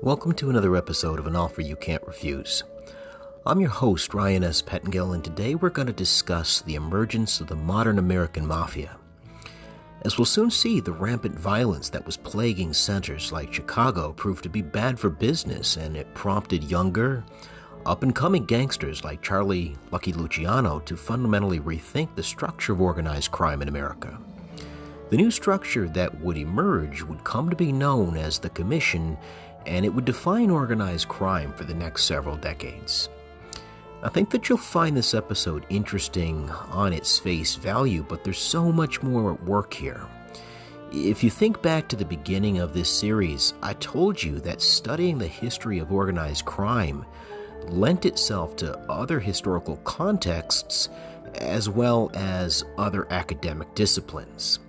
Welcome to another episode of An Offer You Can't Refuse. I'm your host, Ryan S. Pettengill, and today we're going to discuss the emergence of the modern American mafia. As we'll soon see, the rampant violence that was plaguing centers like Chicago proved to be bad for business, and it prompted younger, up and coming gangsters like Charlie Lucky Luciano to fundamentally rethink the structure of organized crime in America. The new structure that would emerge would come to be known as the Commission and it would define organized crime for the next several decades. I think that you'll find this episode interesting on its face value, but there's so much more at work here. If you think back to the beginning of this series, I told you that studying the history of organized crime lent itself to other historical contexts as well as other academic disciplines.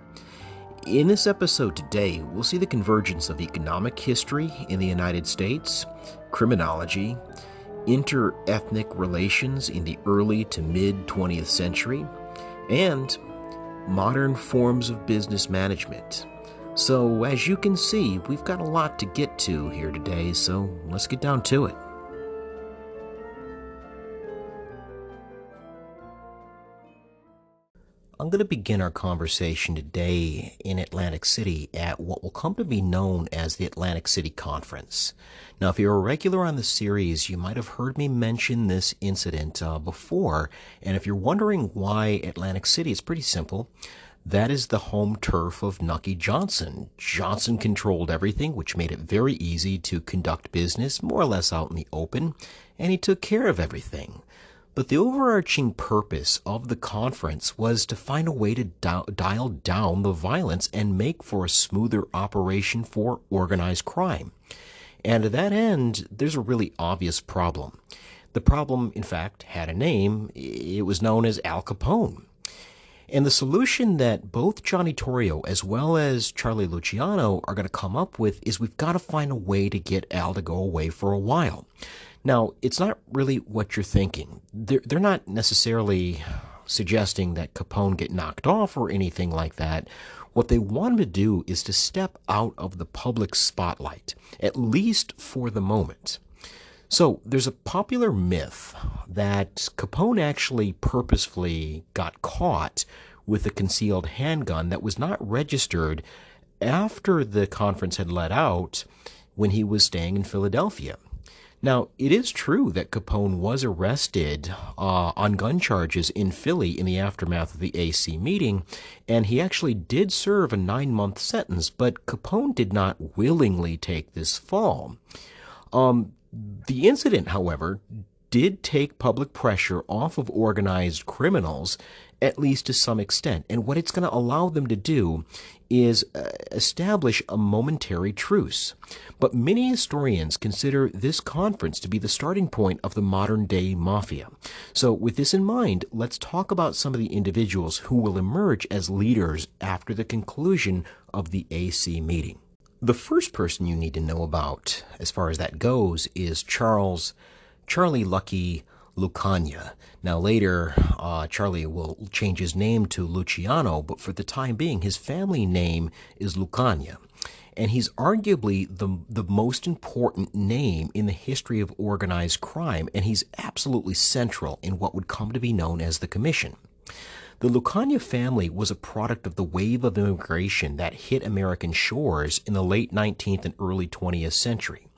In this episode today, we'll see the convergence of economic history in the United States, criminology, inter ethnic relations in the early to mid 20th century, and modern forms of business management. So, as you can see, we've got a lot to get to here today, so let's get down to it. I'm going to begin our conversation today in Atlantic City at what will come to be known as the Atlantic City Conference. Now, if you're a regular on the series, you might have heard me mention this incident uh, before. And if you're wondering why Atlantic City, it's pretty simple. That is the home turf of Nucky Johnson. Johnson controlled everything, which made it very easy to conduct business more or less out in the open, and he took care of everything. But the overarching purpose of the conference was to find a way to dial down the violence and make for a smoother operation for organized crime. And to that end, there's a really obvious problem. The problem, in fact, had a name. It was known as Al Capone. And the solution that both Johnny Torrio as well as Charlie Luciano are going to come up with is we've got to find a way to get Al to go away for a while. Now, it's not really what you're thinking. They're, they're not necessarily suggesting that Capone get knocked off or anything like that. What they want him to do is to step out of the public spotlight, at least for the moment. So there's a popular myth that Capone actually purposefully got caught with a concealed handgun that was not registered after the conference had let out when he was staying in Philadelphia. Now, it is true that Capone was arrested uh, on gun charges in Philly in the aftermath of the AC meeting, and he actually did serve a nine month sentence, but Capone did not willingly take this fall. Um, the incident, however, did take public pressure off of organized criminals, at least to some extent. And what it's going to allow them to do is uh, establish a momentary truce. But many historians consider this conference to be the starting point of the modern day mafia. So, with this in mind, let's talk about some of the individuals who will emerge as leaders after the conclusion of the AC meeting. The first person you need to know about, as far as that goes, is Charles Charlie Lucky Lucania. Now, later, uh, Charlie will change his name to Luciano, but for the time being, his family name is Lucania. And he's arguably the, the most important name in the history of organized crime, and he's absolutely central in what would come to be known as the Commission. The Lucania family was a product of the wave of immigration that hit American shores in the late 19th and early 20th century.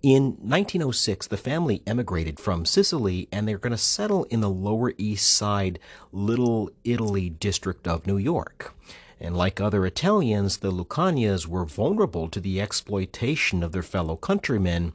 In 1906, the family emigrated from Sicily and they're going to settle in the Lower East Side Little Italy district of New York. And like other Italians, the Lucanias were vulnerable to the exploitation of their fellow countrymen,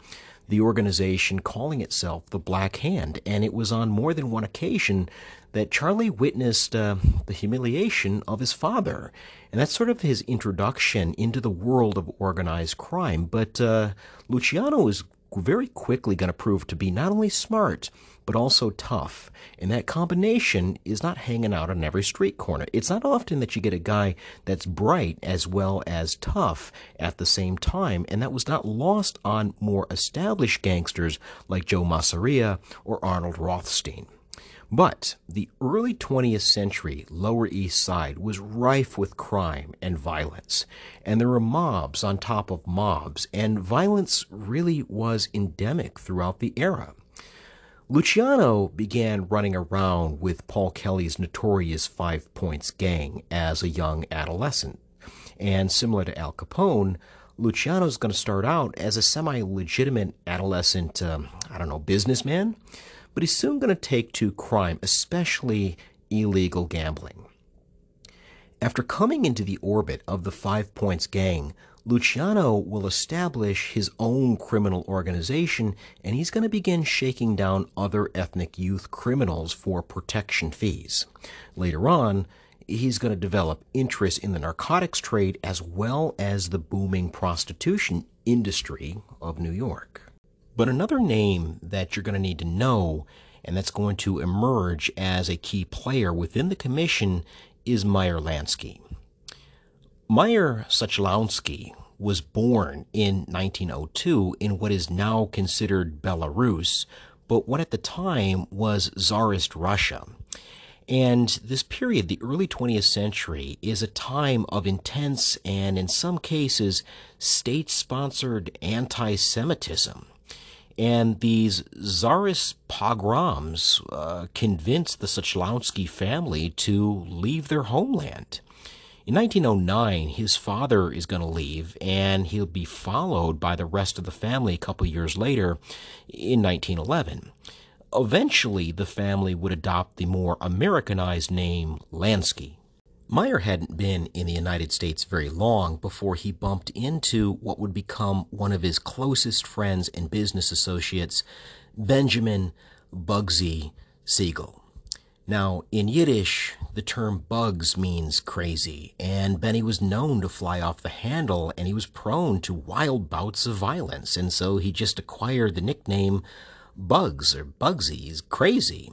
the organization calling itself the Black Hand. And it was on more than one occasion that Charlie witnessed uh, the humiliation of his father. And that's sort of his introduction into the world of organized crime. But uh, Luciano is very quickly going to prove to be not only smart, but also tough. And that combination is not hanging out on every street corner. It's not often that you get a guy that's bright as well as tough at the same time. And that was not lost on more established gangsters like Joe Masseria or Arnold Rothstein. But the early 20th century Lower East Side was rife with crime and violence, and there were mobs on top of mobs, and violence really was endemic throughout the era. Luciano began running around with Paul Kelly's notorious Five Points gang as a young adolescent. And similar to Al Capone, Luciano's going to start out as a semi legitimate adolescent, um, I don't know, businessman but he's soon going to take to crime, especially illegal gambling. After coming into the orbit of the Five Points Gang, Luciano will establish his own criminal organization and he's going to begin shaking down other ethnic youth criminals for protection fees. Later on, he's going to develop interest in the narcotics trade as well as the booming prostitution industry of New York. But another name that you're going to need to know and that's going to emerge as a key player within the commission is Meyer Lansky. Meyer Sechelonsky was born in 1902 in what is now considered Belarus, but what at the time was Tsarist Russia. And this period, the early 20th century, is a time of intense and, in some cases, state sponsored anti Semitism. And these czarist pogroms uh, convinced the Sechelonsky family to leave their homeland. In 1909, his father is going to leave, and he'll be followed by the rest of the family a couple years later in 1911. Eventually, the family would adopt the more Americanized name Lansky. Meyer hadn't been in the United States very long before he bumped into what would become one of his closest friends and business associates, Benjamin Bugsy Siegel. Now, in Yiddish, the term bugs means crazy, and Benny was known to fly off the handle and he was prone to wild bouts of violence, and so he just acquired the nickname Bugs or Bugsy. He's crazy.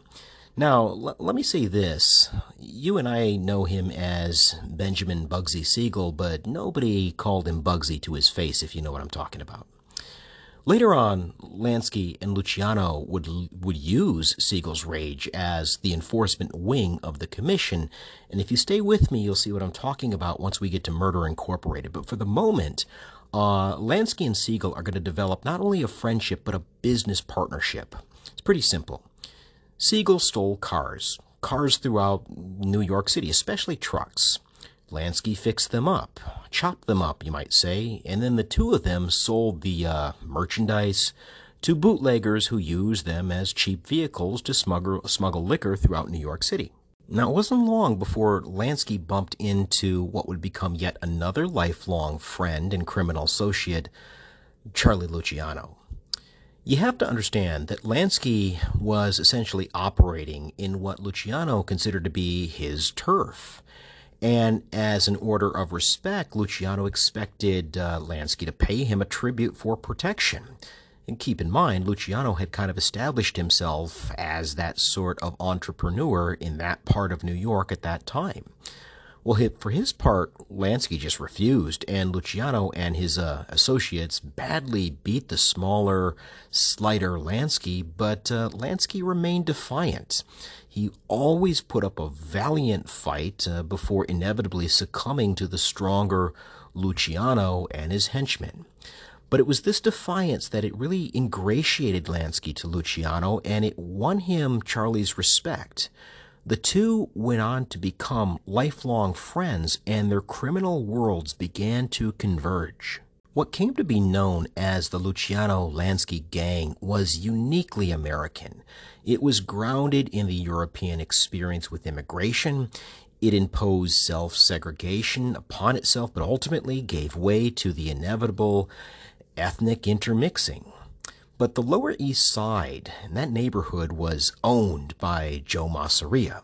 Now, l- let me say this. You and I know him as Benjamin Bugsy Siegel, but nobody called him Bugsy to his face, if you know what I'm talking about. Later on, Lansky and Luciano would would use Siegel's rage as the enforcement wing of the commission, and if you stay with me, you'll see what I'm talking about once we get to Murder Incorporated. But for the moment, uh, Lansky and Siegel are going to develop not only a friendship but a business partnership. It's pretty simple. Siegel stole cars, cars throughout New York City, especially trucks. Lansky fixed them up, chopped them up, you might say, and then the two of them sold the uh, merchandise to bootleggers who used them as cheap vehicles to smuggle, smuggle liquor throughout New York City. Now, it wasn't long before Lansky bumped into what would become yet another lifelong friend and criminal associate, Charlie Luciano. You have to understand that Lansky was essentially operating in what Luciano considered to be his turf. And as an order of respect, Luciano expected uh, Lansky to pay him a tribute for protection. And keep in mind, Luciano had kind of established himself as that sort of entrepreneur in that part of New York at that time. Well, for his part, Lansky just refused, and Luciano and his uh, associates badly beat the smaller, slighter Lansky, but uh, Lansky remained defiant. He always put up a valiant fight uh, before inevitably succumbing to the stronger Luciano and his henchmen. But it was this defiance that it really ingratiated Lansky to Luciano, and it won him Charlie's respect. The two went on to become lifelong friends, and their criminal worlds began to converge. What came to be known as the Luciano Lansky Gang was uniquely American. It was grounded in the European experience with immigration. It imposed self segregation upon itself, but ultimately gave way to the inevitable ethnic intermixing. But the Lower East Side, that neighborhood was owned by Joe Masseria.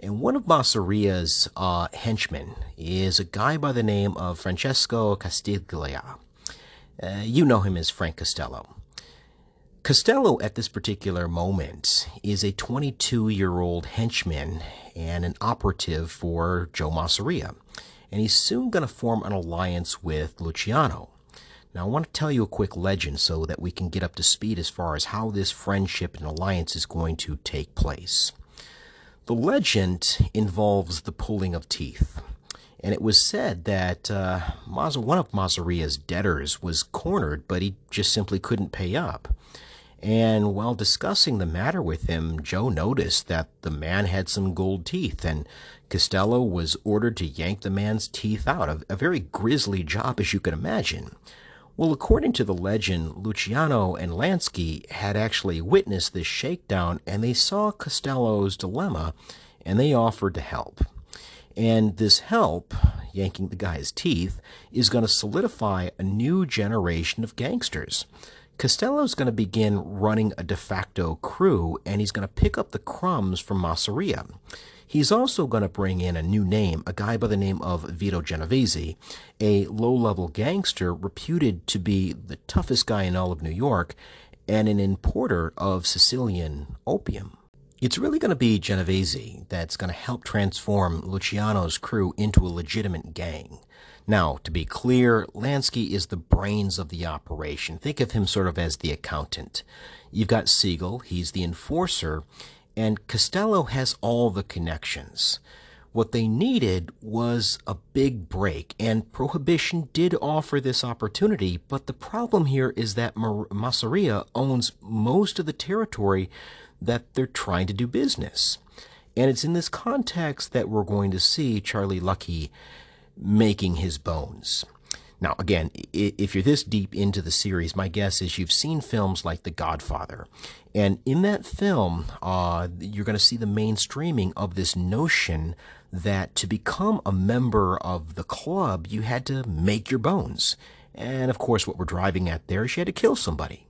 And one of Masseria's uh, henchmen is a guy by the name of Francesco Castiglia. Uh, you know him as Frank Costello. Costello, at this particular moment, is a 22 year old henchman and an operative for Joe Masseria. And he's soon going to form an alliance with Luciano. Now, I want to tell you a quick legend so that we can get up to speed as far as how this friendship and alliance is going to take place. The legend involves the pulling of teeth. And it was said that uh, one of Masseria's debtors was cornered, but he just simply couldn't pay up. And while discussing the matter with him, Joe noticed that the man had some gold teeth, and Costello was ordered to yank the man's teeth out. A, a very grisly job, as you can imagine. Well, according to the legend, Luciano and Lansky had actually witnessed this shakedown, and they saw Costello's dilemma, and they offered to help. And this help, yanking the guy's teeth, is going to solidify a new generation of gangsters. Costello's going to begin running a de facto crew, and he's going to pick up the crumbs from Masseria. He's also going to bring in a new name, a guy by the name of Vito Genovese, a low level gangster reputed to be the toughest guy in all of New York and an importer of Sicilian opium. It's really going to be Genovese that's going to help transform Luciano's crew into a legitimate gang. Now, to be clear, Lansky is the brains of the operation. Think of him sort of as the accountant. You've got Siegel, he's the enforcer, and Costello has all the connections. What they needed was a big break, and Prohibition did offer this opportunity, but the problem here is that Masseria owns most of the territory that they're trying to do business. And it's in this context that we're going to see Charlie Lucky making his bones. Now, again, if you're this deep into the series, my guess is you've seen films like The Godfather. And in that film, uh, you're going to see the mainstreaming of this notion that to become a member of the club, you had to make your bones. And of course, what we're driving at there is you had to kill somebody.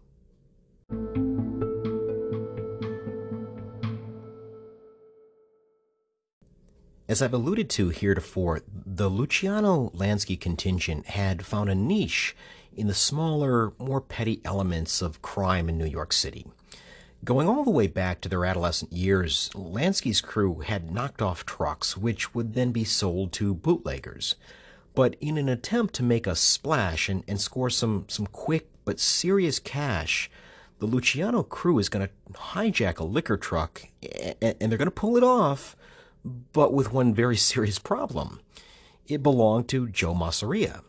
As I've alluded to heretofore, the Luciano Lansky contingent had found a niche in the smaller, more petty elements of crime in New York City. Going all the way back to their adolescent years, Lansky's crew had knocked off trucks, which would then be sold to bootleggers. But in an attempt to make a splash and, and score some, some quick but serious cash, the Luciano crew is going to hijack a liquor truck and, and they're going to pull it off but with one very serious problem. It belonged to Joe Masseria.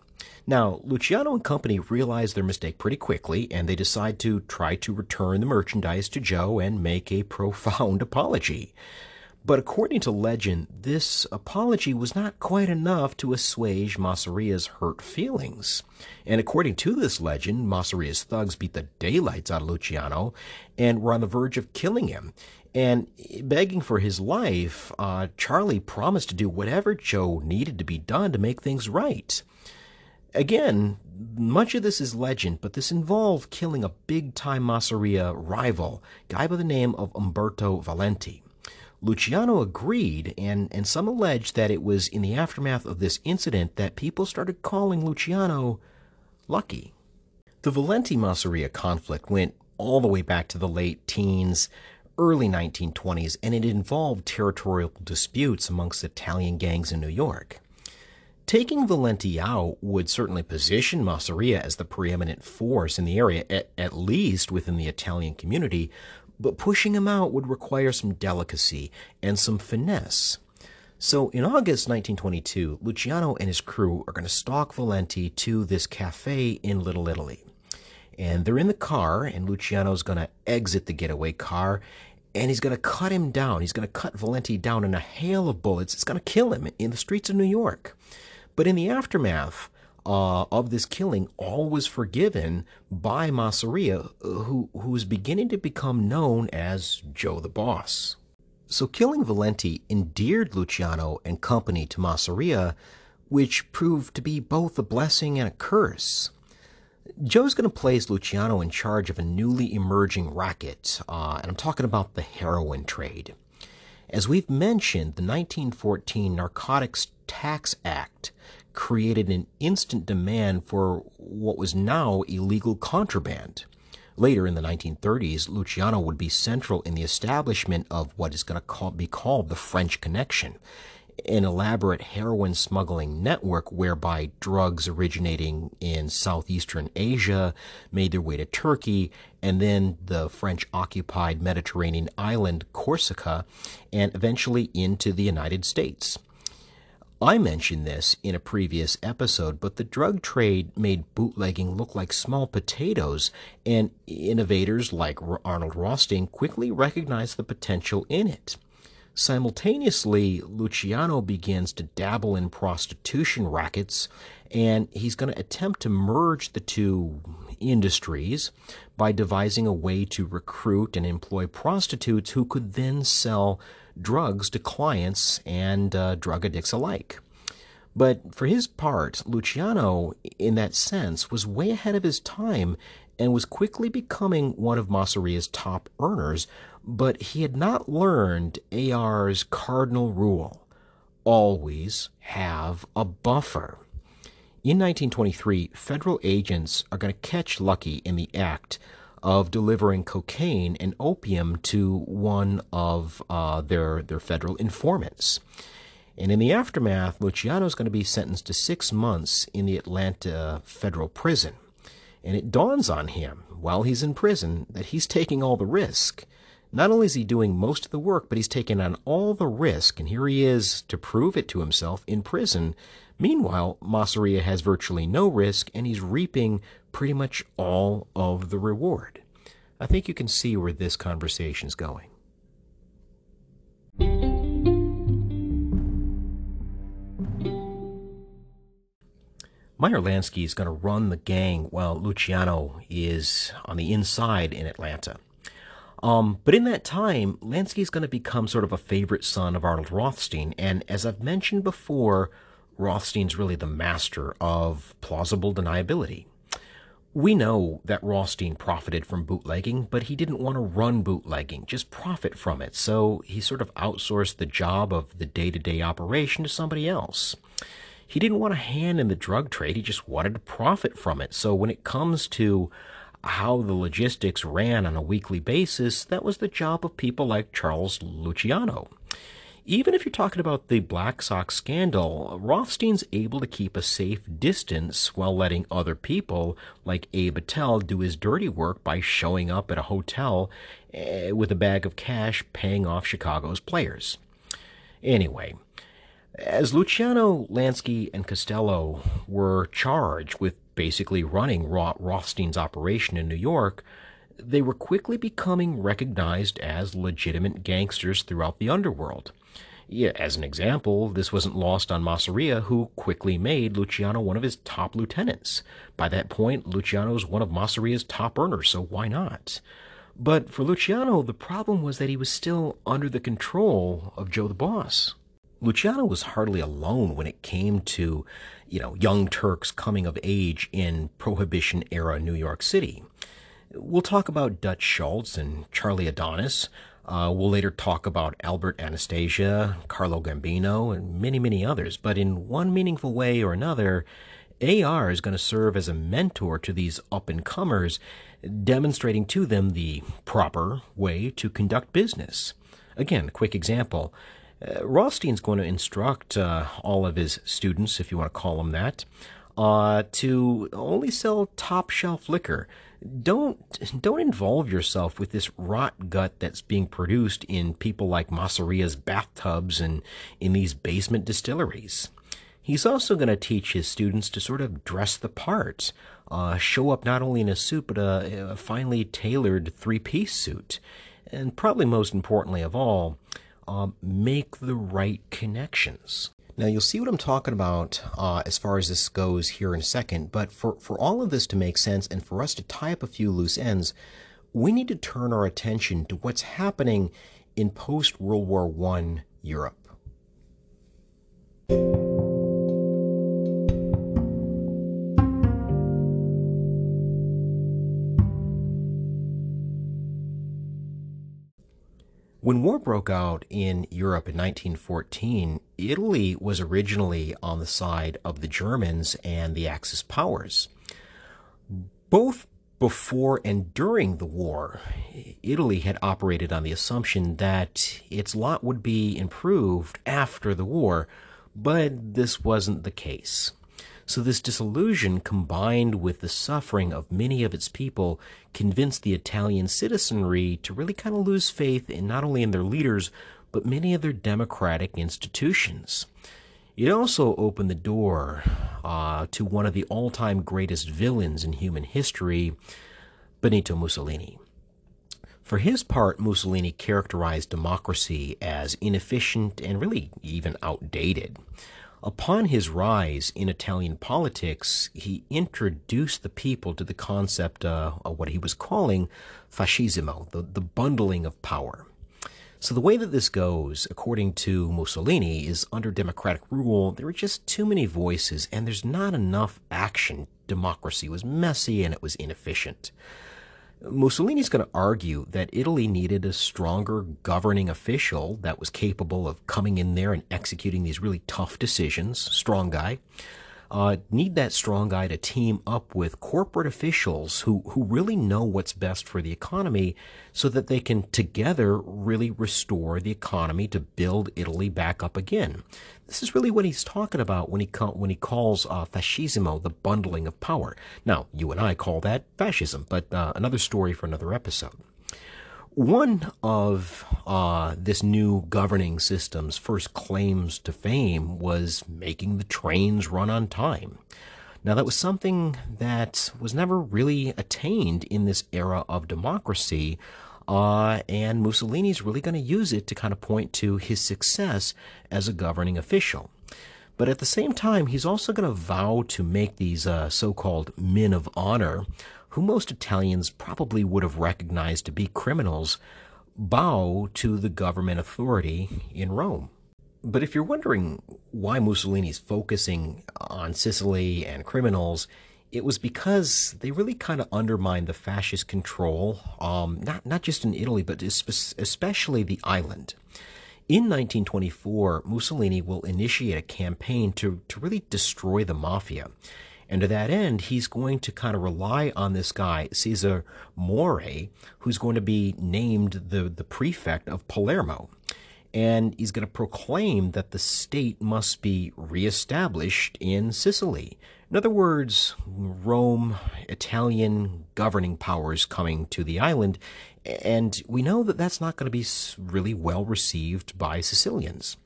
Now, Luciano and company realize their mistake pretty quickly, and they decide to try to return the merchandise to Joe and make a profound apology. But according to legend, this apology was not quite enough to assuage Masseria's hurt feelings. And according to this legend, Masseria's thugs beat the daylights out of Luciano and were on the verge of killing him. And begging for his life, uh, Charlie promised to do whatever Joe needed to be done to make things right. Again, much of this is legend, but this involved killing a big time Masseria rival, guy by the name of Umberto Valenti. Luciano agreed, and, and some allege that it was in the aftermath of this incident that people started calling Luciano Lucky. The Valenti Masseria conflict went all the way back to the late teens, early 1920s, and it involved territorial disputes amongst Italian gangs in New York. Taking Valenti out would certainly position Masseria as the preeminent force in the area, at, at least within the Italian community, but pushing him out would require some delicacy and some finesse. So in August 1922, Luciano and his crew are going to stalk Valenti to this cafe in Little Italy. And they're in the car, and Luciano's going to exit the getaway car, and he's going to cut him down. He's going to cut Valenti down in a hail of bullets. It's going to kill him in the streets of New York. But in the aftermath uh, of this killing, all was forgiven by Masseria, who, who was beginning to become known as Joe the Boss. So killing Valenti endeared Luciano and company to Masseria, which proved to be both a blessing and a curse. Joe's going to place Luciano in charge of a newly emerging racket, uh, and I'm talking about the heroin trade. As we've mentioned, the 1914 Narcotics Tax Act created an instant demand for what was now illegal contraband. Later in the 1930s, Luciano would be central in the establishment of what is going to call, be called the French Connection. An elaborate heroin smuggling network whereby drugs originating in southeastern Asia made their way to Turkey and then the French occupied Mediterranean island Corsica and eventually into the United States. I mentioned this in a previous episode, but the drug trade made bootlegging look like small potatoes, and innovators like Arnold Rothstein quickly recognized the potential in it. Simultaneously, Luciano begins to dabble in prostitution rackets, and he's going to attempt to merge the two industries by devising a way to recruit and employ prostitutes who could then sell drugs to clients and uh, drug addicts alike. But for his part, Luciano, in that sense, was way ahead of his time and was quickly becoming one of Masseria's top earners, but he had not learned AR's cardinal rule always have a buffer. In 1923, federal agents are going to catch Lucky in the act of delivering cocaine and opium to one of uh, their, their federal informants. And in the aftermath, Luciano is going to be sentenced to six months in the Atlanta federal prison. And it dawns on him while he's in prison that he's taking all the risk. Not only is he doing most of the work, but he's taken on all the risk, and here he is to prove it to himself in prison. Meanwhile, Masseria has virtually no risk, and he's reaping pretty much all of the reward. I think you can see where this conversation is going. Meyer Lansky is going to run the gang while Luciano is on the inside in Atlanta. Um, but in that time, Lansky is going to become sort of a favorite son of Arnold Rothstein. And as I've mentioned before, Rothstein's really the master of plausible deniability. We know that Rothstein profited from bootlegging, but he didn't want to run bootlegging, just profit from it. So he sort of outsourced the job of the day to day operation to somebody else. He didn't want a hand in the drug trade, he just wanted to profit from it. So when it comes to how the logistics ran on a weekly basis, that was the job of people like Charles Luciano even if you're talking about the Black Sox scandal, Rothstein's able to keep a safe distance while letting other people, like Abe Attell, do his dirty work by showing up at a hotel eh, with a bag of cash paying off Chicago's players. Anyway, as Luciano, Lansky, and Costello were charged with basically running Rothstein's operation in New York, they were quickly becoming recognized as legitimate gangsters throughout the underworld. Yeah, as an example, this wasn't lost on Masseria, who quickly made Luciano one of his top lieutenants. By that point, Luciano was one of Masseria's top earners, so why not? But for Luciano, the problem was that he was still under the control of Joe the Boss. Luciano was hardly alone when it came to, you know, young Turks coming of age in Prohibition era New York City. We'll talk about Dutch Schultz and Charlie Adonis, uh, we'll later talk about Albert Anastasia, Carlo Gambino, and many, many others. But in one meaningful way or another, AR is going to serve as a mentor to these up and comers, demonstrating to them the proper way to conduct business. Again, a quick example. Uh, Rothstein's going to instruct uh, all of his students, if you want to call them that, uh, to only sell top shelf liquor don't don't involve yourself with this rot gut that's being produced in people like Masseria's bathtubs and in these basement distilleries. He's also going to teach his students to sort of dress the part, uh, show up not only in a suit but a, a finely tailored three-piece suit, and probably most importantly of all, uh, make the right connections. Now, you'll see what I'm talking about uh, as far as this goes here in a second, but for, for all of this to make sense and for us to tie up a few loose ends, we need to turn our attention to what's happening in post World War I Europe. When war broke out in Europe in 1914, Italy was originally on the side of the Germans and the Axis powers. Both before and during the war, Italy had operated on the assumption that its lot would be improved after the war, but this wasn't the case. So, this disillusion, combined with the suffering of many of its people, convinced the Italian citizenry to really kind of lose faith in not only in their leaders, but many of their democratic institutions. It also opened the door uh, to one of the all time greatest villains in human history, Benito Mussolini. For his part, Mussolini characterized democracy as inefficient and really even outdated. Upon his rise in Italian politics, he introduced the people to the concept uh, of what he was calling fascismo, the, the bundling of power. So the way that this goes, according to Mussolini, is under democratic rule, there were just too many voices and there's not enough action. Democracy was messy and it was inefficient. Mussolini's going to argue that Italy needed a stronger governing official that was capable of coming in there and executing these really tough decisions. Strong guy uh, need that strong guy to team up with corporate officials who, who really know what's best for the economy so that they can together really restore the economy to build Italy back up again. This is really what he's talking about when he, when he calls uh, fascismo the bundling of power. Now, you and I call that fascism, but uh, another story for another episode. One of uh, this new governing system's first claims to fame was making the trains run on time. Now, that was something that was never really attained in this era of democracy, uh, and Mussolini's really going to use it to kind of point to his success as a governing official. But at the same time, he's also going to vow to make these uh, so called men of honor who most Italians probably would have recognized to be criminals, bow to the government authority in Rome. But if you're wondering why Mussolini's focusing on Sicily and criminals, it was because they really kind of undermined the fascist control, um, not, not just in Italy, but especially the island. In 1924, Mussolini will initiate a campaign to, to really destroy the mafia. And to that end, he's going to kind of rely on this guy, Caesar Mori, who's going to be named the, the prefect of Palermo. And he's going to proclaim that the state must be reestablished in Sicily. In other words, Rome, Italian governing powers coming to the island. And we know that that's not going to be really well received by Sicilians.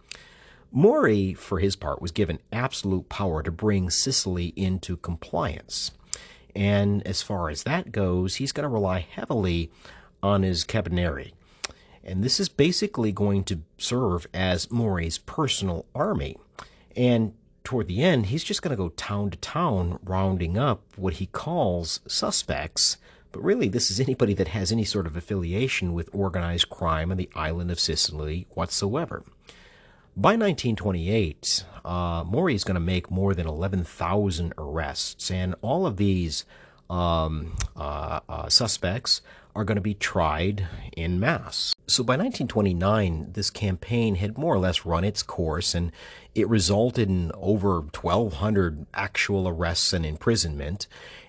Mori, for his part, was given absolute power to bring Sicily into compliance. And as far as that goes, he's going to rely heavily on his Carabinieri. And this is basically going to serve as Mori's personal army. And toward the end, he's just going to go town to town, rounding up what he calls suspects. But really, this is anybody that has any sort of affiliation with organized crime on the island of Sicily whatsoever. By 1928, uh, Mori is going to make more than 11,000 arrests, and all of these um, uh, uh, suspects are going to be tried in mass. So by 1929, this campaign had more or less run its course, and it resulted in over 1,200 actual arrests and imprisonment.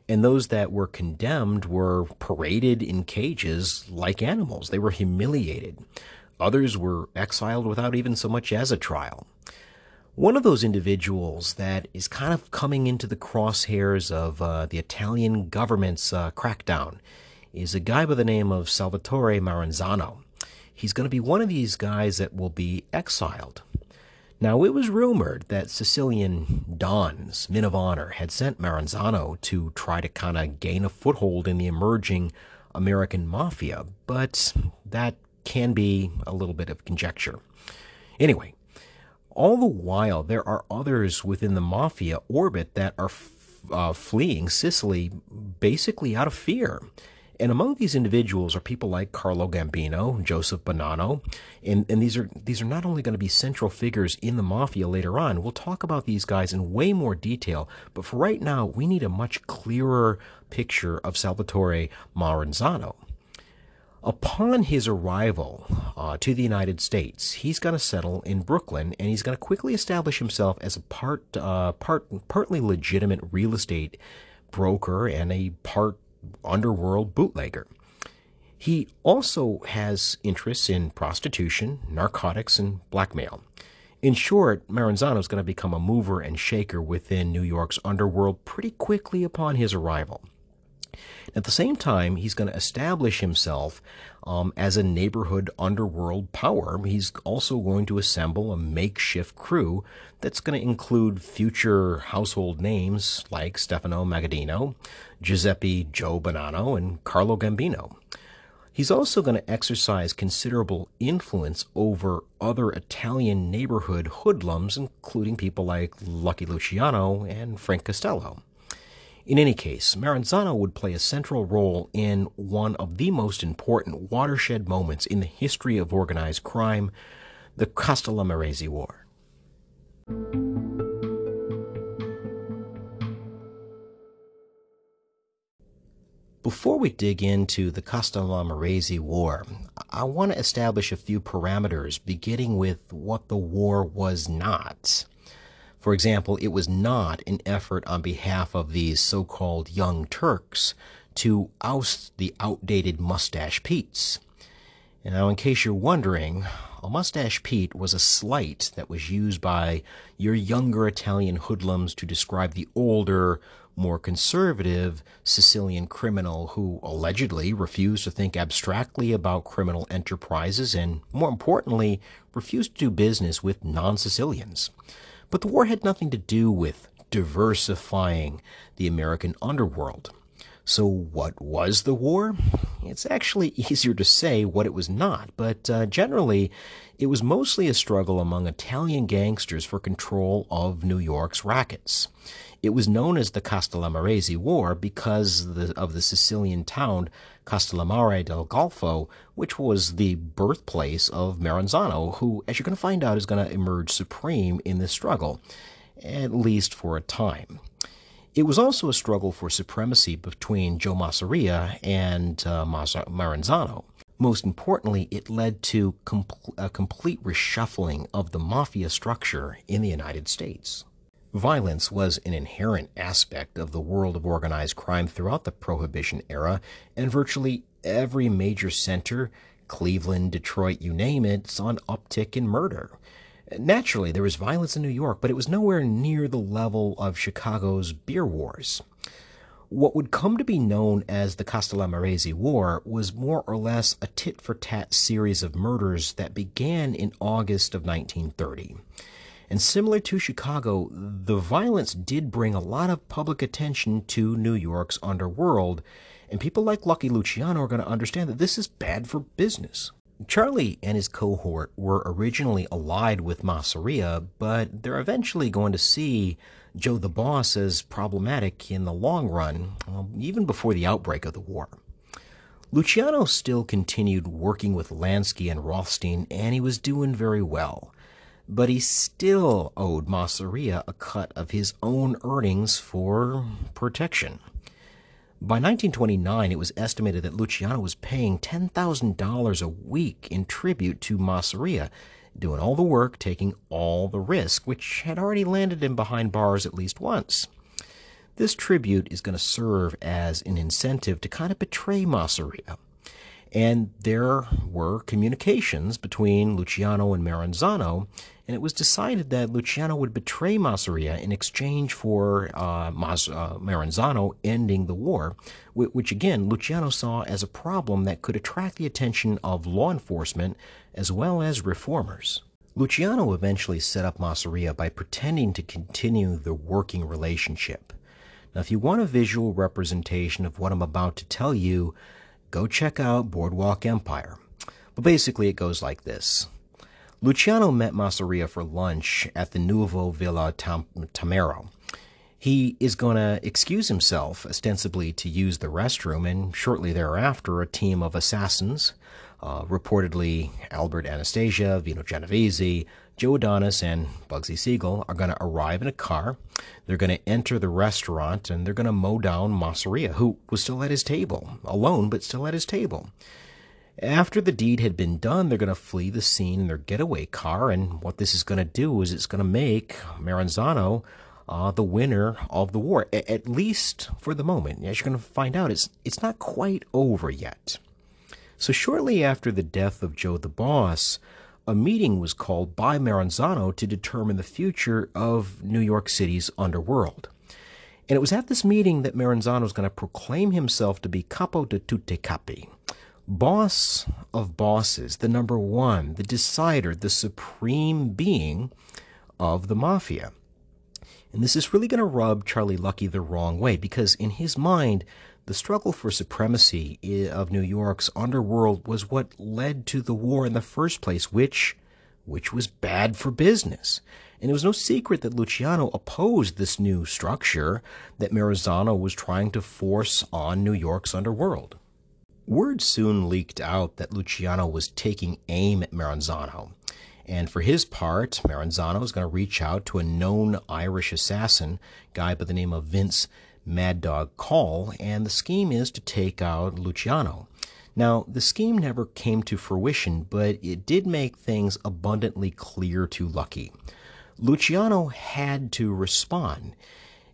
And those that were condemned were paraded in cages like animals. They were humiliated. Others were exiled without even so much as a trial. One of those individuals that is kind of coming into the crosshairs of uh, the Italian government's uh, crackdown is a guy by the name of Salvatore Maranzano. He's going to be one of these guys that will be exiled. Now, it was rumored that Sicilian dons, men of honor, had sent Maranzano to try to kind of gain a foothold in the emerging American mafia, but that can be a little bit of conjecture. Anyway, all the while, there are others within the mafia orbit that are uh, fleeing Sicily basically out of fear. And among these individuals are people like Carlo Gambino, Joseph Bonanno, and, and these are these are not only going to be central figures in the mafia later on. We'll talk about these guys in way more detail, but for right now, we need a much clearer picture of Salvatore Maranzano. Upon his arrival uh, to the United States, he's going to settle in Brooklyn, and he's going to quickly establish himself as a part, uh, part, partly legitimate real estate broker and a part underworld bootlegger. He also has interests in prostitution, narcotics, and blackmail. In short, Maranzano is going to become a mover and shaker within New York's underworld pretty quickly upon his arrival. At the same time, he's going to establish himself um, as a neighborhood underworld power. He's also going to assemble a makeshift crew that's going to include future household names like Stefano Magaddino, Giuseppe Joe Bonanno, and Carlo Gambino. He's also going to exercise considerable influence over other Italian neighborhood hoodlums, including people like Lucky Luciano and Frank Costello. In any case, Maranzano would play a central role in one of the most important watershed moments in the history of organized crime, the Castellammarese War. Before we dig into the Castellammarese War, I want to establish a few parameters, beginning with what the war was not. For example, it was not an effort on behalf of these so called Young Turks to oust the outdated Mustache Petes. Now, in case you're wondering, a Mustache Pete was a slight that was used by your younger Italian hoodlums to describe the older, more conservative Sicilian criminal who allegedly refused to think abstractly about criminal enterprises and, more importantly, refused to do business with non Sicilians. But the war had nothing to do with diversifying the American underworld. So, what was the war? It's actually easier to say what it was not, but uh, generally, it was mostly a struggle among Italian gangsters for control of New York's rackets. It was known as the Castellammarese War because of the Sicilian town Castellammare del Golfo, which was the birthplace of Maranzano, who, as you're going to find out, is going to emerge supreme in this struggle, at least for a time. It was also a struggle for supremacy between Joe Masseria and uh, Maranzano. Most importantly, it led to a complete reshuffling of the mafia structure in the United States. Violence was an inherent aspect of the world of organized crime throughout the Prohibition era, and virtually every major center, Cleveland, Detroit, you name it, saw an uptick in murder. Naturally, there was violence in New York, but it was nowhere near the level of Chicago's beer wars. What would come to be known as the Castellammarese War was more or less a tit for tat series of murders that began in August of 1930. And similar to Chicago, the violence did bring a lot of public attention to New York's underworld, and people like Lucky Luciano are going to understand that this is bad for business. Charlie and his cohort were originally allied with Masseria, but they're eventually going to see Joe the Boss as problematic in the long run, um, even before the outbreak of the war. Luciano still continued working with Lansky and Rothstein, and he was doing very well but he still owed Masseria a cut of his own earnings for protection. By 1929, it was estimated that Luciano was paying $10,000 a week in tribute to Masseria, doing all the work, taking all the risk, which had already landed him behind bars at least once. This tribute is going to serve as an incentive to kind of betray Masseria. And there were communications between Luciano and Maranzano and it was decided that Luciano would betray Masseria in exchange for uh, Mas- uh, Maranzano ending the war, which again Luciano saw as a problem that could attract the attention of law enforcement as well as reformers. Luciano eventually set up Masseria by pretending to continue the working relationship. Now, if you want a visual representation of what I'm about to tell you, go check out Boardwalk Empire. But basically, it goes like this Luciano met Masseria for lunch at the Nuovo Villa Tam- Tamaro. He is going to excuse himself, ostensibly to use the restroom, and shortly thereafter, a team of assassins, uh, reportedly Albert Anastasia, Vito Genovese, Joe Adonis, and Bugsy Siegel, are going to arrive in a car. They're going to enter the restaurant and they're going to mow down Masseria, who was still at his table, alone, but still at his table. After the deed had been done, they're going to flee the scene in their getaway car, and what this is going to do is it's going to make Maranzano uh, the winner of the war, a- at least for the moment. As you're going to find out, it's, it's not quite over yet. So, shortly after the death of Joe the Boss, a meeting was called by Maranzano to determine the future of New York City's underworld. And it was at this meeting that Maranzano was going to proclaim himself to be capo de tutti capi, boss of bosses, the number one, the decider, the supreme being of the mafia. And this is really going to rub Charlie Lucky the wrong way because, in his mind, the struggle for supremacy of New York's underworld was what led to the war in the first place, which, which was bad for business. And it was no secret that Luciano opposed this new structure that Maranzano was trying to force on New York's underworld. Word soon leaked out that Luciano was taking aim at Maranzano. And for his part, Maranzano is going to reach out to a known Irish assassin, guy by the name of Vince Mad Dog Coll, and the scheme is to take out Luciano. Now, the scheme never came to fruition, but it did make things abundantly clear to Lucky. Luciano had to respond.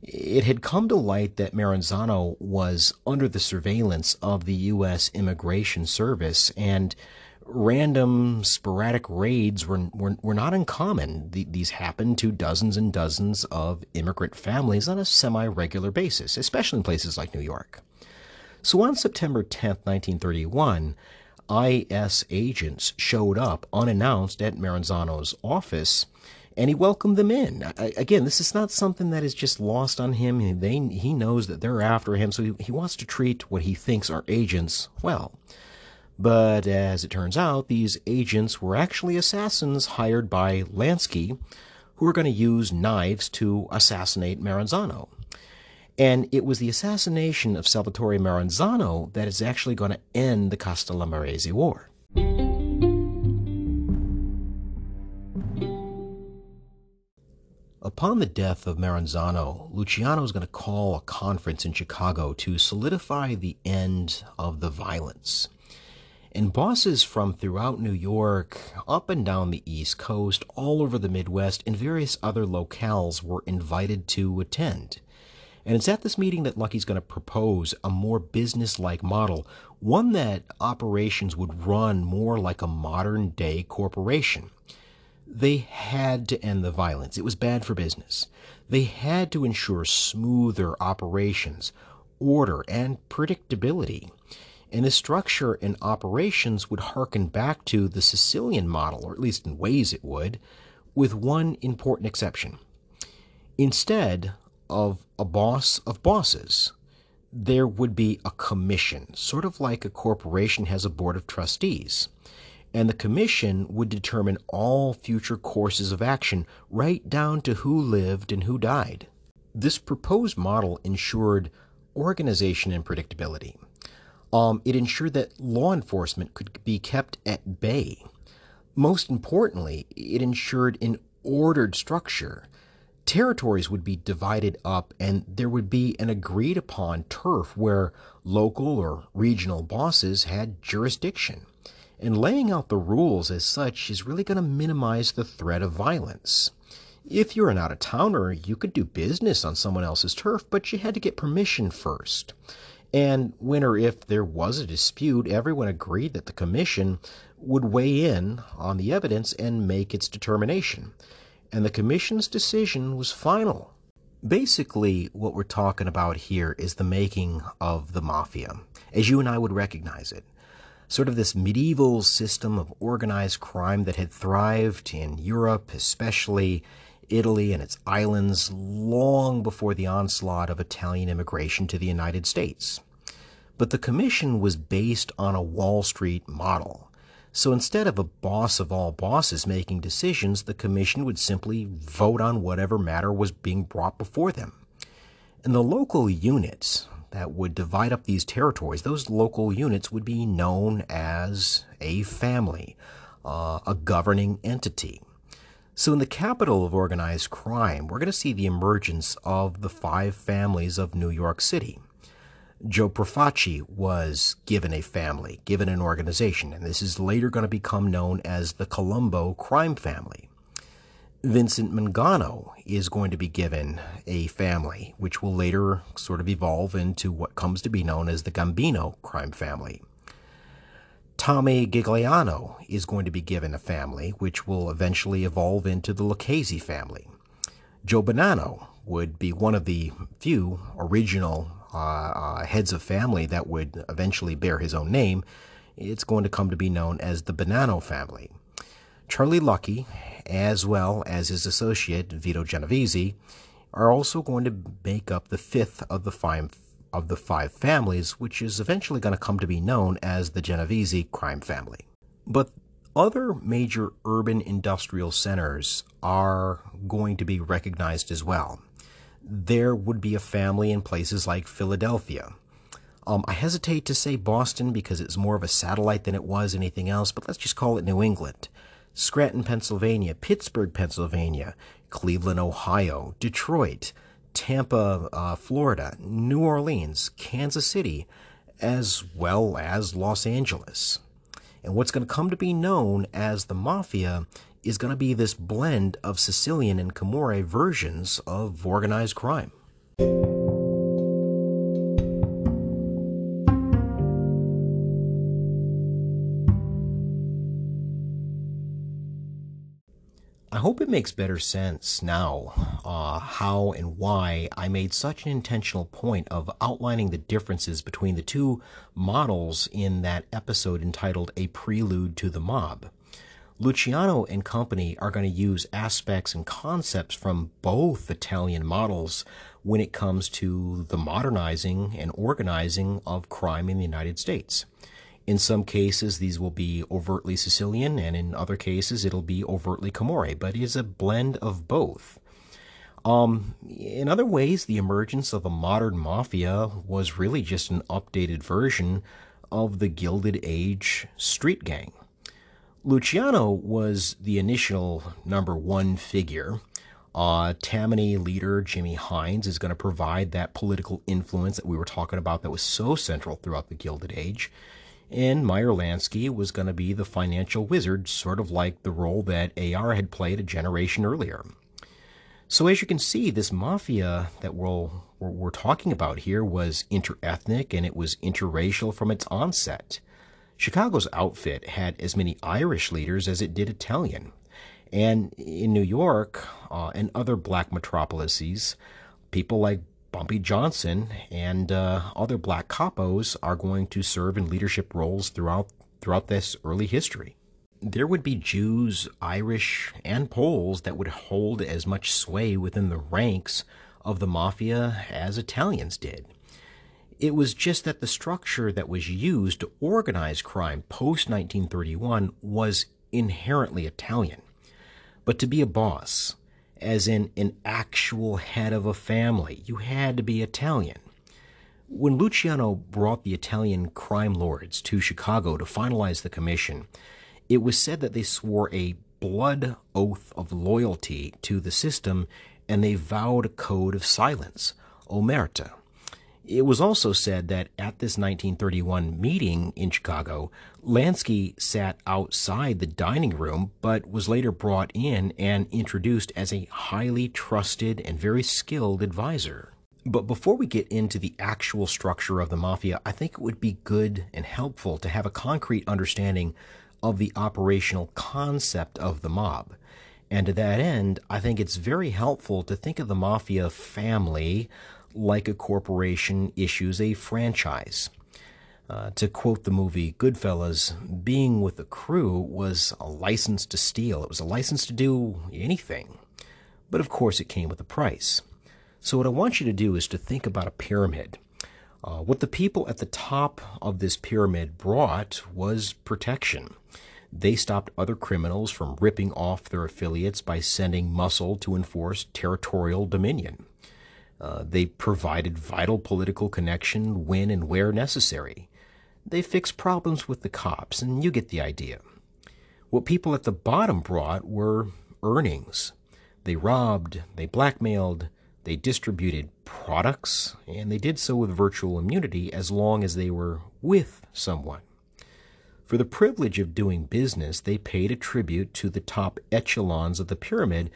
It had come to light that Maranzano was under the surveillance of the U.S. Immigration Service, and random, sporadic raids were, were, were not uncommon. The, these happened to dozens and dozens of immigrant families on a semi regular basis, especially in places like New York. So on September 10, 1931, IS agents showed up unannounced at Maranzano's office and he welcomed them in. Again, this is not something that is just lost on him. They, he knows that they're after him, so he, he wants to treat what he thinks are agents well. But as it turns out, these agents were actually assassins hired by Lansky, who were going to use knives to assassinate Maranzano. And it was the assassination of Salvatore Maranzano that is actually going to end the Castellammarese War. Upon the death of Maranzano, Luciano is going to call a conference in Chicago to solidify the end of the violence. And bosses from throughout New York, up and down the East Coast, all over the Midwest, and various other locales were invited to attend. And it's at this meeting that Lucky's going to propose a more business like model, one that operations would run more like a modern day corporation. They had to end the violence. It was bad for business. They had to ensure smoother operations, order, and predictability. And the structure and operations would harken back to the Sicilian model, or at least in ways it would, with one important exception. Instead of a boss of bosses, there would be a commission, sort of like a corporation has a board of trustees. And the commission would determine all future courses of action, right down to who lived and who died. This proposed model ensured organization and predictability. Um, it ensured that law enforcement could be kept at bay. Most importantly, it ensured an ordered structure. Territories would be divided up, and there would be an agreed upon turf where local or regional bosses had jurisdiction. And laying out the rules as such is really going to minimize the threat of violence. If you're an out of towner, you could do business on someone else's turf, but you had to get permission first. And when or if there was a dispute, everyone agreed that the commission would weigh in on the evidence and make its determination. And the commission's decision was final. Basically, what we're talking about here is the making of the mafia, as you and I would recognize it. Sort of this medieval system of organized crime that had thrived in Europe, especially Italy and its islands long before the onslaught of Italian immigration to the United States. But the commission was based on a Wall Street model. So instead of a boss of all bosses making decisions, the commission would simply vote on whatever matter was being brought before them. And the local units that would divide up these territories, those local units would be known as a family, uh, a governing entity. So, in the capital of organized crime, we're going to see the emergence of the five families of New York City. Joe Profaci was given a family, given an organization, and this is later going to become known as the Colombo crime family. Vincent Mangano is going to be given a family, which will later sort of evolve into what comes to be known as the Gambino crime family. Tommy Gagliano is going to be given a family, which will eventually evolve into the Lucchese family. Joe Bonanno would be one of the few original uh, uh, heads of family that would eventually bear his own name. It's going to come to be known as the Bonanno family. Charlie Lucky, as well as his associate Vito Genovese, are also going to make up the fifth of the five of the five families, which is eventually going to come to be known as the Genovese crime family. But other major urban industrial centers are going to be recognized as well. There would be a family in places like Philadelphia. Um, I hesitate to say Boston because it's more of a satellite than it was anything else, but let's just call it New England. Scranton, Pennsylvania, Pittsburgh, Pennsylvania, Cleveland, Ohio, Detroit, Tampa, uh, Florida, New Orleans, Kansas City, as well as Los Angeles. And what's going to come to be known as the Mafia is going to be this blend of Sicilian and Camorra versions of organized crime. I hope it makes better sense now uh, how and why I made such an intentional point of outlining the differences between the two models in that episode entitled A Prelude to the Mob. Luciano and company are going to use aspects and concepts from both Italian models when it comes to the modernizing and organizing of crime in the United States. In some cases, these will be overtly Sicilian, and in other cases, it'll be overtly Camorra, but it is a blend of both. Um, in other ways, the emergence of a modern mafia was really just an updated version of the Gilded Age street gang. Luciano was the initial number one figure. Uh, Tammany leader Jimmy Hines is going to provide that political influence that we were talking about that was so central throughout the Gilded Age. And Meyer Lansky was going to be the financial wizard, sort of like the role that AR had played a generation earlier. So, as you can see, this mafia that we're, we're talking about here was interethnic and it was interracial from its onset. Chicago's outfit had as many Irish leaders as it did Italian. And in New York uh, and other black metropolises, people like Bumpy Johnson and uh, other black capos are going to serve in leadership roles throughout throughout this early history. There would be Jews, Irish, and Poles that would hold as much sway within the ranks of the mafia as Italians did. It was just that the structure that was used to organize crime post 1931 was inherently Italian. But to be a boss, as in an actual head of a family. You had to be Italian. When Luciano brought the Italian crime lords to Chicago to finalize the commission, it was said that they swore a blood oath of loyalty to the system and they vowed a code of silence, omerta. It was also said that at this 1931 meeting in Chicago, Lansky sat outside the dining room, but was later brought in and introduced as a highly trusted and very skilled advisor. But before we get into the actual structure of the mafia, I think it would be good and helpful to have a concrete understanding of the operational concept of the mob. And to that end, I think it's very helpful to think of the mafia family like a corporation issues a franchise. Uh, to quote the movie Goodfellas, being with the crew was a license to steal. It was a license to do anything. But of course, it came with a price. So, what I want you to do is to think about a pyramid. Uh, what the people at the top of this pyramid brought was protection. They stopped other criminals from ripping off their affiliates by sending muscle to enforce territorial dominion. Uh, they provided vital political connection when and where necessary. They fixed problems with the cops, and you get the idea. What people at the bottom brought were earnings. They robbed, they blackmailed, they distributed products, and they did so with virtual immunity as long as they were with someone. For the privilege of doing business, they paid a tribute to the top echelons of the pyramid,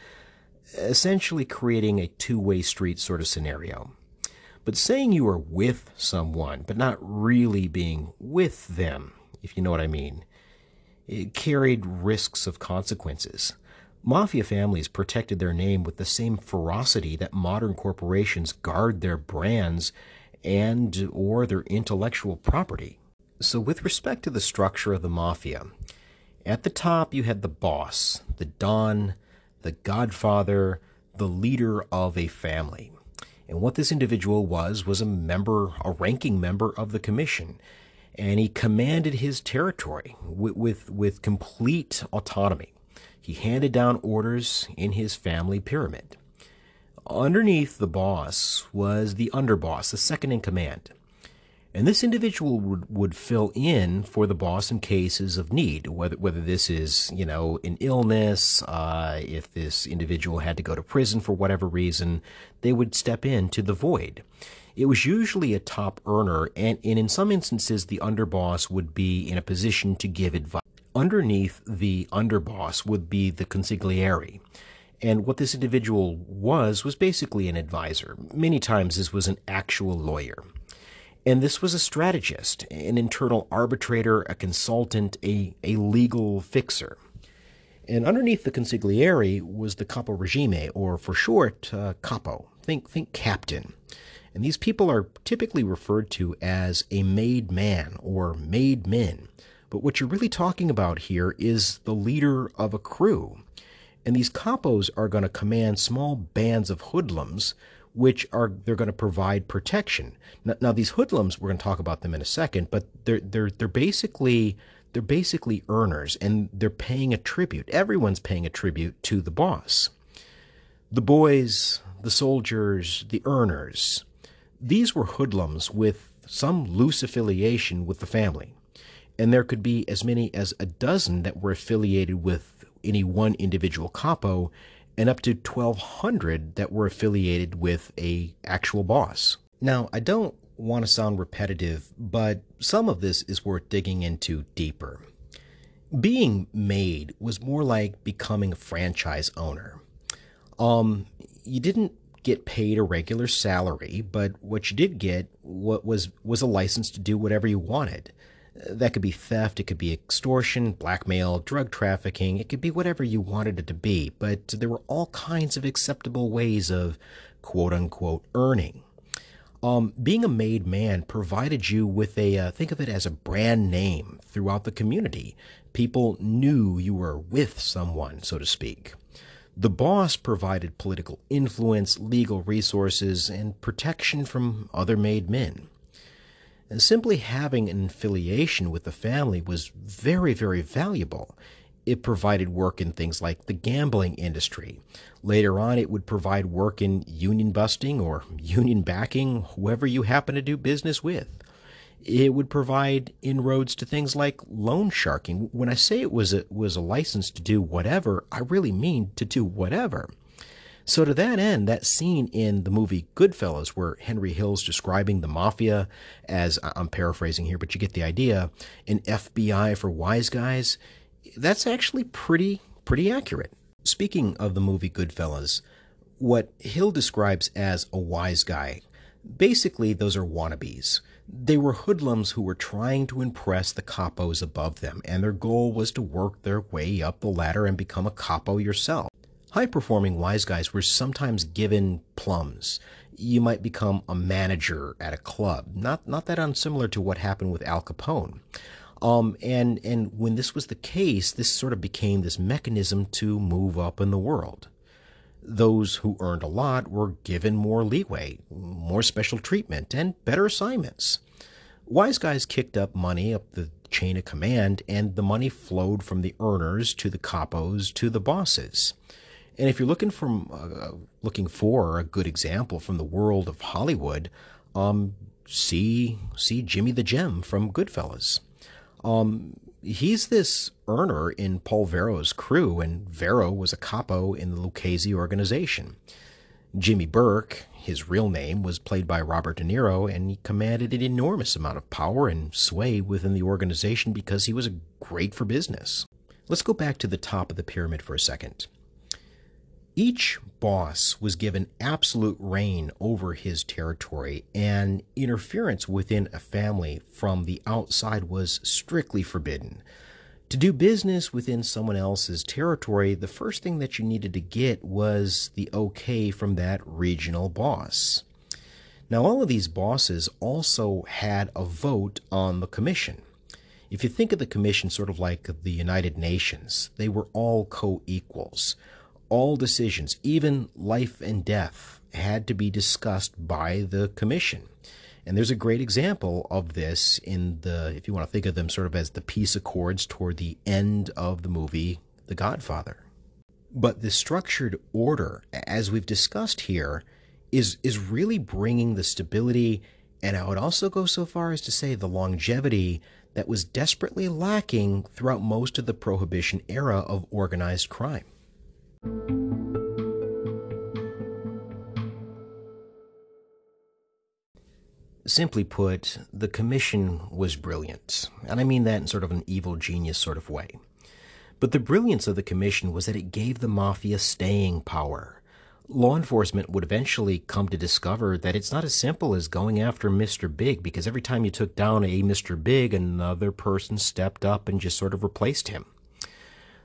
essentially creating a two way street sort of scenario. But saying you are with someone, but not really being with them, if you know what I mean, it carried risks of consequences. Mafia families protected their name with the same ferocity that modern corporations guard their brands and or their intellectual property. So with respect to the structure of the mafia, at the top you had the boss, the don, the godfather, the leader of a family. And what this individual was was a member, a ranking member of the commission, and he commanded his territory with with, with complete autonomy. He handed down orders in his family pyramid. Underneath the boss was the underboss, the second in command. And this individual would, would fill in for the boss in cases of need, whether, whether this is, you know, an illness, uh, if this individual had to go to prison for whatever reason, they would step in to the void. It was usually a top earner, and, and in some instances, the underboss would be in a position to give advice. Underneath the underboss would be the consigliere. And what this individual was, was basically an advisor. Many times, this was an actual lawyer. And this was a strategist, an internal arbitrator, a consultant, a, a legal fixer. And underneath the consigliere was the capo regime, or for short, uh, capo. Think, think captain. And these people are typically referred to as a made man or made men. But what you're really talking about here is the leader of a crew. And these capos are going to command small bands of hoodlums which are they're going to provide protection. Now, now, these hoodlums, we're going to talk about them in a second, but they're they're they're basically they're basically earners, and they're paying a tribute. Everyone's paying a tribute to the boss. The boys, the soldiers, the earners. These were hoodlums with some loose affiliation with the family, and there could be as many as a dozen that were affiliated with any one individual capo and up to 1200 that were affiliated with a actual boss. Now, I don't want to sound repetitive, but some of this is worth digging into deeper. Being made was more like becoming a franchise owner. Um, you didn't get paid a regular salary, but what you did get what was was a license to do whatever you wanted. That could be theft, it could be extortion, blackmail, drug trafficking, it could be whatever you wanted it to be, but there were all kinds of acceptable ways of quote unquote earning. Um, being a made man provided you with a, uh, think of it as a brand name throughout the community. People knew you were with someone, so to speak. The boss provided political influence, legal resources, and protection from other made men. And simply having an affiliation with the family was very, very valuable. It provided work in things like the gambling industry. Later on, it would provide work in union busting or union backing whoever you happen to do business with. It would provide inroads to things like loan sharking. When I say it was a, was a license to do whatever, I really mean to do whatever. So, to that end, that scene in the movie Goodfellas, where Henry Hill's describing the mafia as I'm paraphrasing here, but you get the idea, an FBI for wise guys, that's actually pretty, pretty accurate. Speaking of the movie Goodfellas, what Hill describes as a wise guy, basically, those are wannabes. They were hoodlums who were trying to impress the capos above them, and their goal was to work their way up the ladder and become a capo yourself. High performing wise guys were sometimes given plums. You might become a manager at a club. Not not that unsimilar to what happened with Al Capone. Um, and and when this was the case, this sort of became this mechanism to move up in the world. Those who earned a lot were given more leeway, more special treatment, and better assignments. Wise guys kicked up money up the chain of command, and the money flowed from the earners to the capos to the bosses. And if you're looking from uh, looking for a good example from the world of Hollywood, um, see see Jimmy the Gent from Goodfellas. Um, he's this earner in Paul Vario's crew, and Vero was a capo in the Lucchese organization. Jimmy Burke, his real name, was played by Robert De Niro, and he commanded an enormous amount of power and sway within the organization because he was great for business. Let's go back to the top of the pyramid for a second. Each boss was given absolute reign over his territory, and interference within a family from the outside was strictly forbidden. To do business within someone else's territory, the first thing that you needed to get was the okay from that regional boss. Now, all of these bosses also had a vote on the commission. If you think of the commission sort of like the United Nations, they were all co equals all decisions, even life and death, had to be discussed by the commission. And there's a great example of this in the, if you want to think of them sort of as the peace accords toward the end of the movie, The Godfather. But the structured order, as we've discussed here, is, is really bringing the stability, and I would also go so far as to say the longevity that was desperately lacking throughout most of the Prohibition era of organized crime. Simply put, the commission was brilliant, and I mean that in sort of an evil genius sort of way. But the brilliance of the commission was that it gave the mafia staying power. Law enforcement would eventually come to discover that it's not as simple as going after Mr. Big, because every time you took down a Mr. Big, another person stepped up and just sort of replaced him.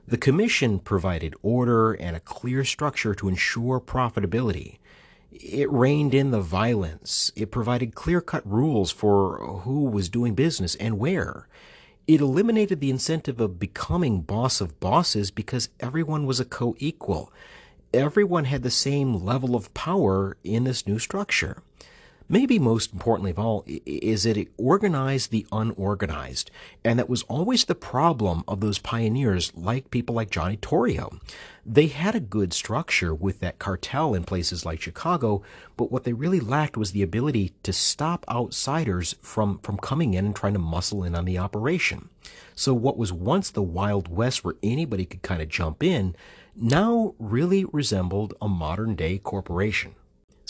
The Commission provided order and a clear structure to ensure profitability. It reined in the violence. It provided clear cut rules for who was doing business and where. It eliminated the incentive of becoming boss of bosses because everyone was a co equal. Everyone had the same level of power in this new structure maybe most importantly of all, is that it organized the unorganized. And that was always the problem of those pioneers, like people like Johnny Torrio. They had a good structure with that cartel in places like Chicago, but what they really lacked was the ability to stop outsiders from, from coming in and trying to muscle in on the operation. So what was once the Wild West where anybody could kind of jump in, now really resembled a modern day corporation.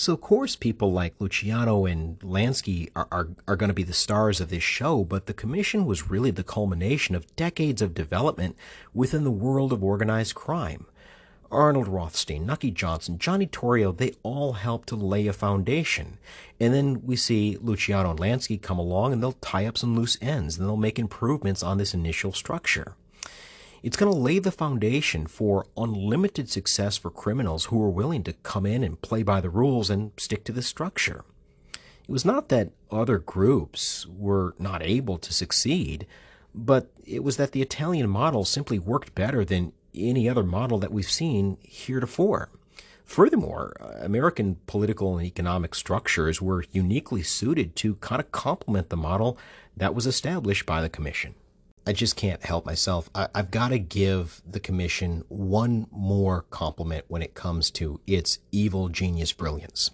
So, of course, people like Luciano and Lansky are, are, are going to be the stars of this show, but the commission was really the culmination of decades of development within the world of organized crime. Arnold Rothstein, Nucky Johnson, Johnny Torrio, they all helped to lay a foundation. And then we see Luciano and Lansky come along and they'll tie up some loose ends and they'll make improvements on this initial structure. It's going to lay the foundation for unlimited success for criminals who are willing to come in and play by the rules and stick to the structure. It was not that other groups were not able to succeed, but it was that the Italian model simply worked better than any other model that we've seen heretofore. Furthermore, American political and economic structures were uniquely suited to kind of complement the model that was established by the Commission. I just can't help myself. I, have got to give the commission one more compliment when it comes to its evil genius brilliance.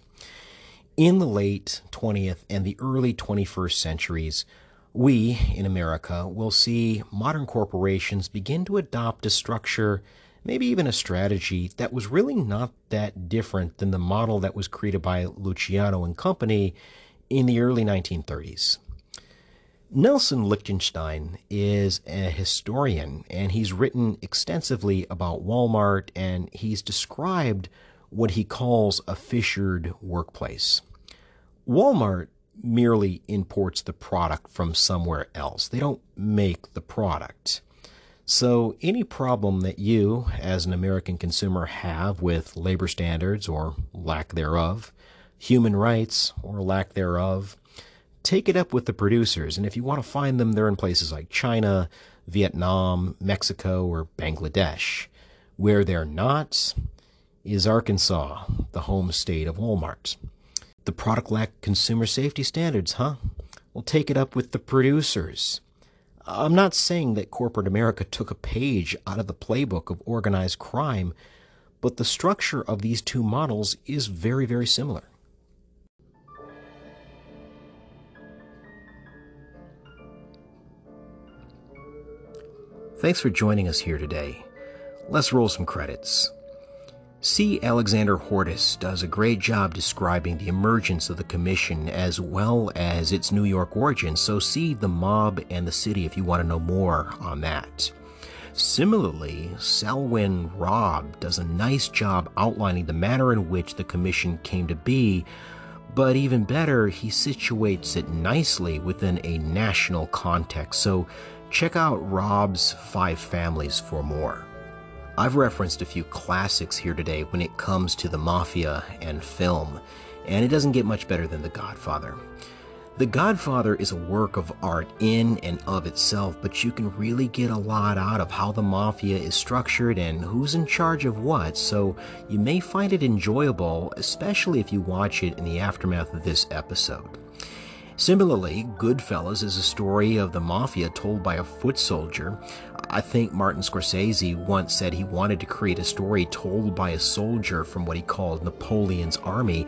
In the late 20th and the early 21st centuries, we in America will see modern corporations begin to adopt a structure, maybe even a strategy that was really not that different than the model that was created by Luciano and company in the early 1930s. Nelson Lichtenstein is a historian and he's written extensively about Walmart and he's described what he calls a fissured workplace. Walmart merely imports the product from somewhere else. They don't make the product. So, any problem that you, as an American consumer, have with labor standards or lack thereof, human rights or lack thereof, take it up with the producers. And if you want to find them, they're in places like China, Vietnam, Mexico, or Bangladesh. Where they're not is Arkansas, the home state of Walmart. The product lacked consumer safety standards, huh? Well, take it up with the producers. I'm not saying that corporate America took a page out of the playbook of organized crime, but the structure of these two models is very, very similar. Thanks for joining us here today. Let's roll some credits. C. Alexander Hortis does a great job describing the emergence of the Commission as well as its New York origin, so see The Mob and the City if you want to know more on that. Similarly, Selwyn Raab does a nice job outlining the manner in which the Commission came to be, but even better, he situates it nicely within a national context, so check out Raab's Five Families for more. I've referenced a few classics here today when it comes to the mafia and film, and it doesn't get much better than The Godfather. The Godfather is a work of art in and of itself, but you can really get a lot out of how the mafia is structured and who's in charge of what, so you may find it enjoyable, especially if you watch it in the aftermath of this episode. Similarly, Goodfellas is a story of the mafia told by a foot soldier. I think Martin Scorsese once said he wanted to create a story told by a soldier from what he called Napoleon's army,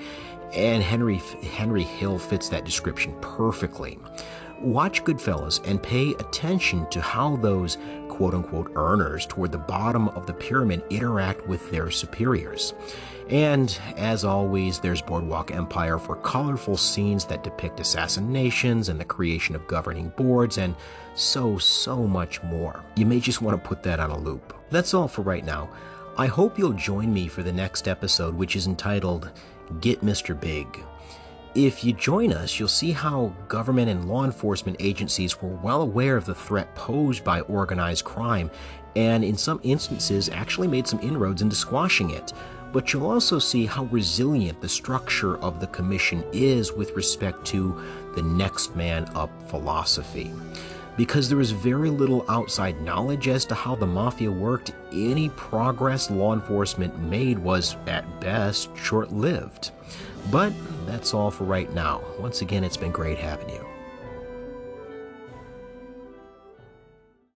and Henry Henry Hill fits that description perfectly. Watch Goodfellas and pay attention to how those quote unquote earners toward the bottom of the pyramid interact with their superiors. And as always, there's Boardwalk Empire for colorful scenes that depict assassinations and the creation of governing boards and so, so much more. You may just want to put that on a loop. That's all for right now. I hope you'll join me for the next episode, which is entitled Get Mr. Big. If you join us, you'll see how government and law enforcement agencies were well aware of the threat posed by organized crime and, in some instances, actually made some inroads into squashing it but you'll also see how resilient the structure of the commission is with respect to the next man up philosophy. Because there is very little outside knowledge as to how the mafia worked, any progress law enforcement made was, at best, short lived. But that's all for right now. Once again, it's been great having you.